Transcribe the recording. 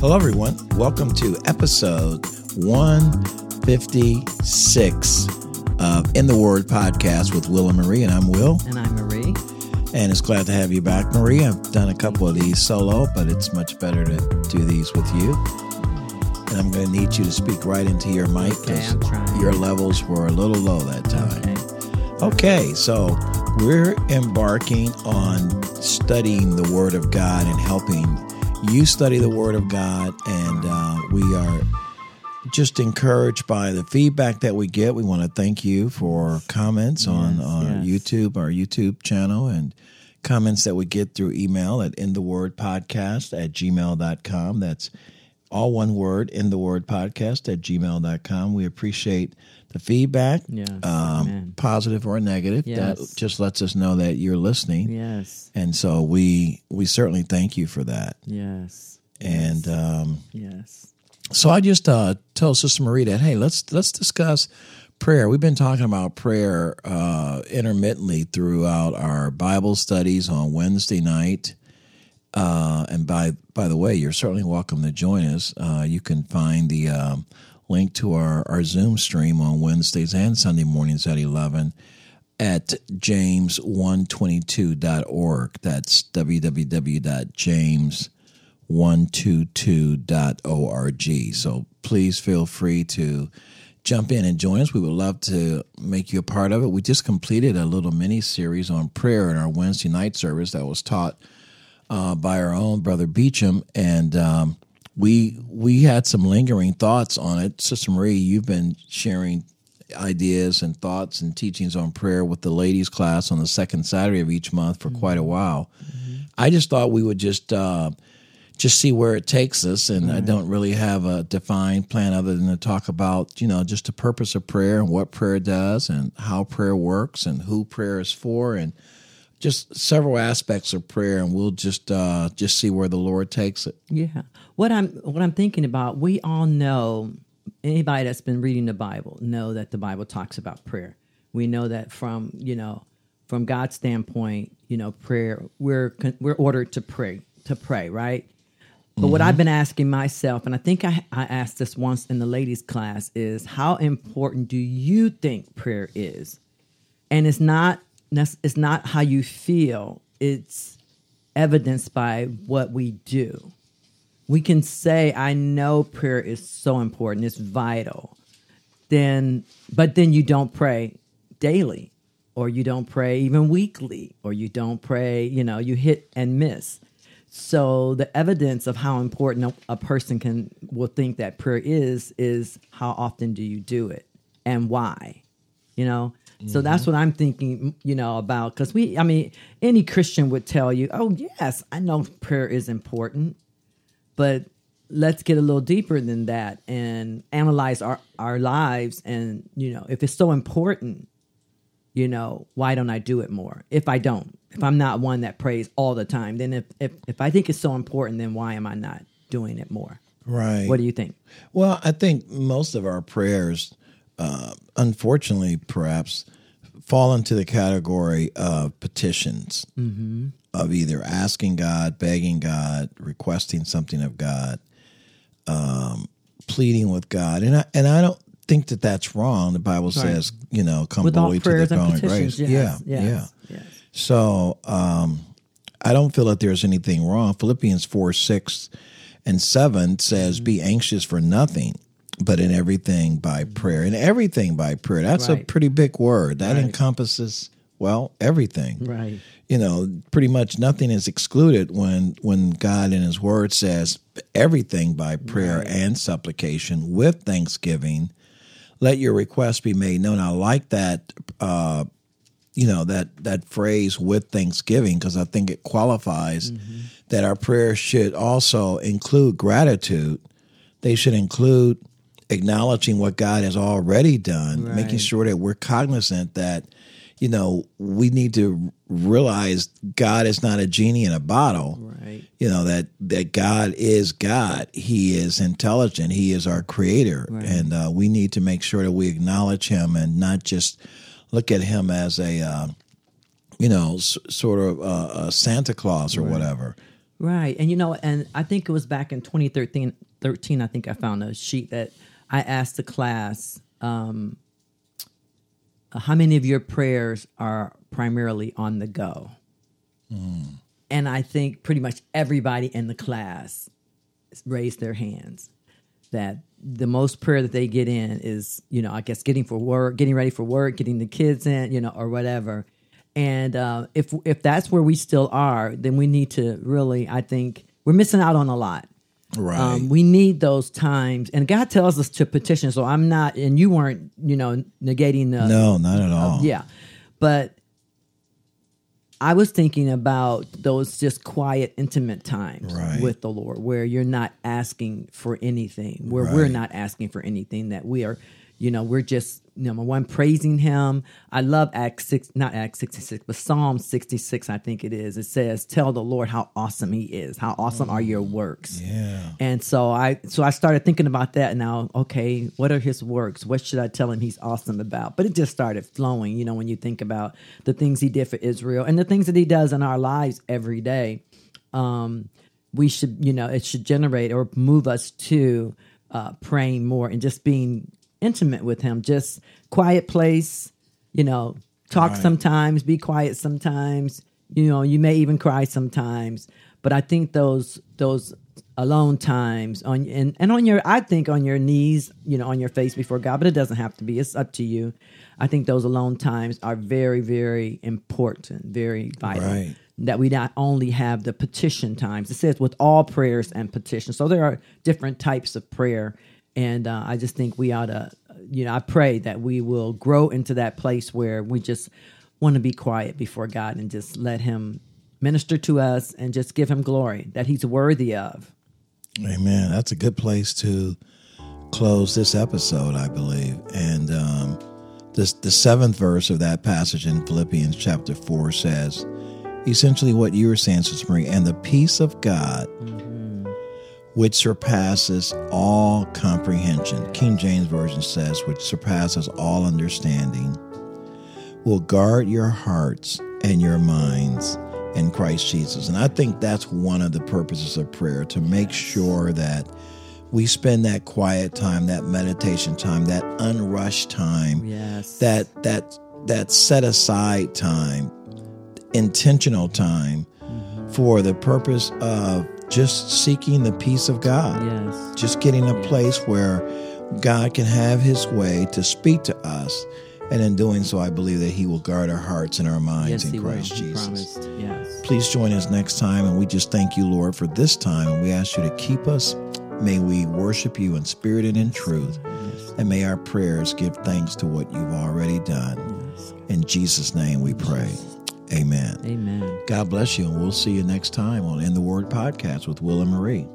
Hello, everyone. Welcome to episode 156 of In the Word podcast with Will and Marie. And I'm Will. And I'm Marie. And it's glad to have you back, Marie. I've done a couple of these solo, but it's much better to do these with you. And I'm going to need you to speak right into your mic because Okay, your levels were a little low that time. Okay, so we're embarking on studying the Word of God and helping you study the Word of God. And uh, we are just encouraged by the feedback that we get. We want to thank you for comments on, Yes, on yes. YouTube, our YouTube channel, and comments that we get through email at in the word podcast at gmail.com. That's all one word, in the word podcast at gmail.com. We appreciate the feedback, Yes, um, positive or negative. That just lets us know that you're listening. Yes. And so we we certainly thank you for that. Yes. And um, Yes. so I just uh, told Sister Marie that hey, let's let's discuss prayer. We've been talking about prayer uh, intermittently throughout our Bible studies on Wednesday night. Uh, and by by the way, you're certainly welcome to join us. Uh, you can find the um, link to our, our Zoom stream on Wednesdays and Sunday mornings at 11 at james122.org. That's www.james122.org. So please feel free to jump in and join us. We would love to make you a part of it. We just completed a little mini series on prayer in our Wednesday night service that was taught uh, by our own brother Beecham, and um, we we had some lingering thoughts on it. Sister Marie, you've been sharing ideas and thoughts and teachings on prayer with the ladies' class on the second Saturday of each month for quite a while. I just thought we would just uh, just see where it takes us, and I don't really have a defined plan other than to talk about you know just the purpose of prayer and what prayer does and how prayer works and who prayer is for and just several aspects of prayer, and we'll just uh, just see where the Lord takes it. Yeah. What I'm what I'm thinking about, we all know anybody that's been reading the Bible know that the Bible talks about prayer. We know that from, you know, from God's standpoint, you know, prayer we're we're ordered to pray, to pray, right? But what I've been asking myself, and I think I, I asked this once in the ladies' class, is how important do you think prayer is? And it's not it's not how you feel; it's evidenced by what we do. We can say, "I know prayer is so important; it's vital." Then, but then you don't pray daily, or you don't pray even weekly, or you don't pray. You know, you hit and miss. So the evidence of how important a, person can will think that prayer is is how often do you do it and why, you know. So that's mm-hmm. what I'm thinking, you know, about because we, I mean, any Christian would tell you, oh yes, I know prayer is important, but let's get a little deeper than that and analyze our our lives and you know if it's so important you know why don't i do it more? If i don't if i'm not one that prays all the time then if if, if i think it's so important then why am i not doing it more? Right. what do you think? Well, I think most of our prayers, uh, unfortunately, perhaps, fall into the category of petitions of either asking God, begging God, requesting something of God, um, pleading with God, and I and I don't think that that's wrong. The Bible says, you know, come with boldly to the throne of grace. yes, yeah, yes, yeah. yes. So um, I don't feel that there's anything wrong. Philippians 4 6 and 7 says, Be anxious for nothing, but in everything by prayer. In everything by prayer. That's a pretty big word. That Right. encompasses, well, everything. right You know, pretty much nothing is excluded when when God in his word says everything by prayer and supplication with thanksgiving. Let your request be made known. I like that uh, you know that that phrase with thanksgiving because I think it qualifies Mm-hmm. that our prayers should also include gratitude. They should include acknowledging what God has already done, making sure that we're cognizant that you know we need to realize God is not a genie in a bottle. right You know that that God is God. He is intelligent. He is our creator, Right. and uh, we need to make sure that we acknowledge Him and not just look at Him as a uh, you know s- sort of uh, a Santa Claus or whatever. Right. And you know, and I think it was back in 2013, 13, I think I found a sheet that I asked the class, um, how many of your prayers are primarily on the go? And I think pretty much everybody in the class raised their hands that the most prayer that they get in is, you know, I guess getting for work, getting ready for work, getting the kids in, you know, or whatever. And uh, if if that's where we still are, then we need to really, I think, we're missing out on a lot. Right. Um, we need those times, and God tells us to petition. So I'm not, and you weren't, you know, negating the no, not at all. yeah. But I was thinking about those just quiet, intimate times Right. with the Lord where you're not asking for anything, where we're not asking for anything, that we are, you know, we're just number one praising Him. I love Acts six, not Acts sixty six, but Psalm sixty six. I think it is. It says, "Tell the Lord how awesome He is. How awesome are Your works." Yeah. And so I so I started thinking about that now, okay, what are his works? What should I tell him he's awesome about? But it just started flowing, you know, when you think about the things he did for Israel and the things that he does in our lives every day. Um we should, you know, it should generate or move us to uh praying more and just being intimate with him, just quiet place, you know, talk Right. sometimes, be quiet sometimes, you know, you may even cry sometimes. But I think those those alone times on and, and on your I think on your knees, you know, on your face before God, but it doesn't have to be. It's up to you. I think those alone times are very, very important, very vital. Right. That we not only have the petition times. It says with all prayers and petitions. So there are different types of prayer. And uh, I just think we ought to, you know, I pray that we will grow into that place where we just want to be quiet before God and just let Him minister to us and just give Him glory that He's worthy of. Amen. That's a good place to close this episode, I believe. And um, this, the seventh verse of that passage in Philippians chapter 4 says essentially what you were saying, Sister Marie, and the peace of God, which surpasses all comprehension. King James Version says, which surpasses all understanding, will guard your hearts and your minds in Christ Jesus. And I think that's one of the purposes of prayer to make sure that we spend that quiet time, that meditation time, that unrushed time, Yes. that that that set aside time, intentional time mm-hmm. for the purpose of just seeking the peace of God Yes. just getting a place where God can have his way to speak to us. And in doing so, I believe that he will guard our hearts and our minds Yes, in will. Christ He Jesus. promised. Yes. Please join us next time. And we just thank you, Lord, for this time. And we ask you to keep us. May we worship you in spirit and in truth. And may our prayers give thanks to what you've already done. In Jesus' name we pray. Amen. Amen. God bless you. And we'll see you next time on In the Word podcast with Will and Marie.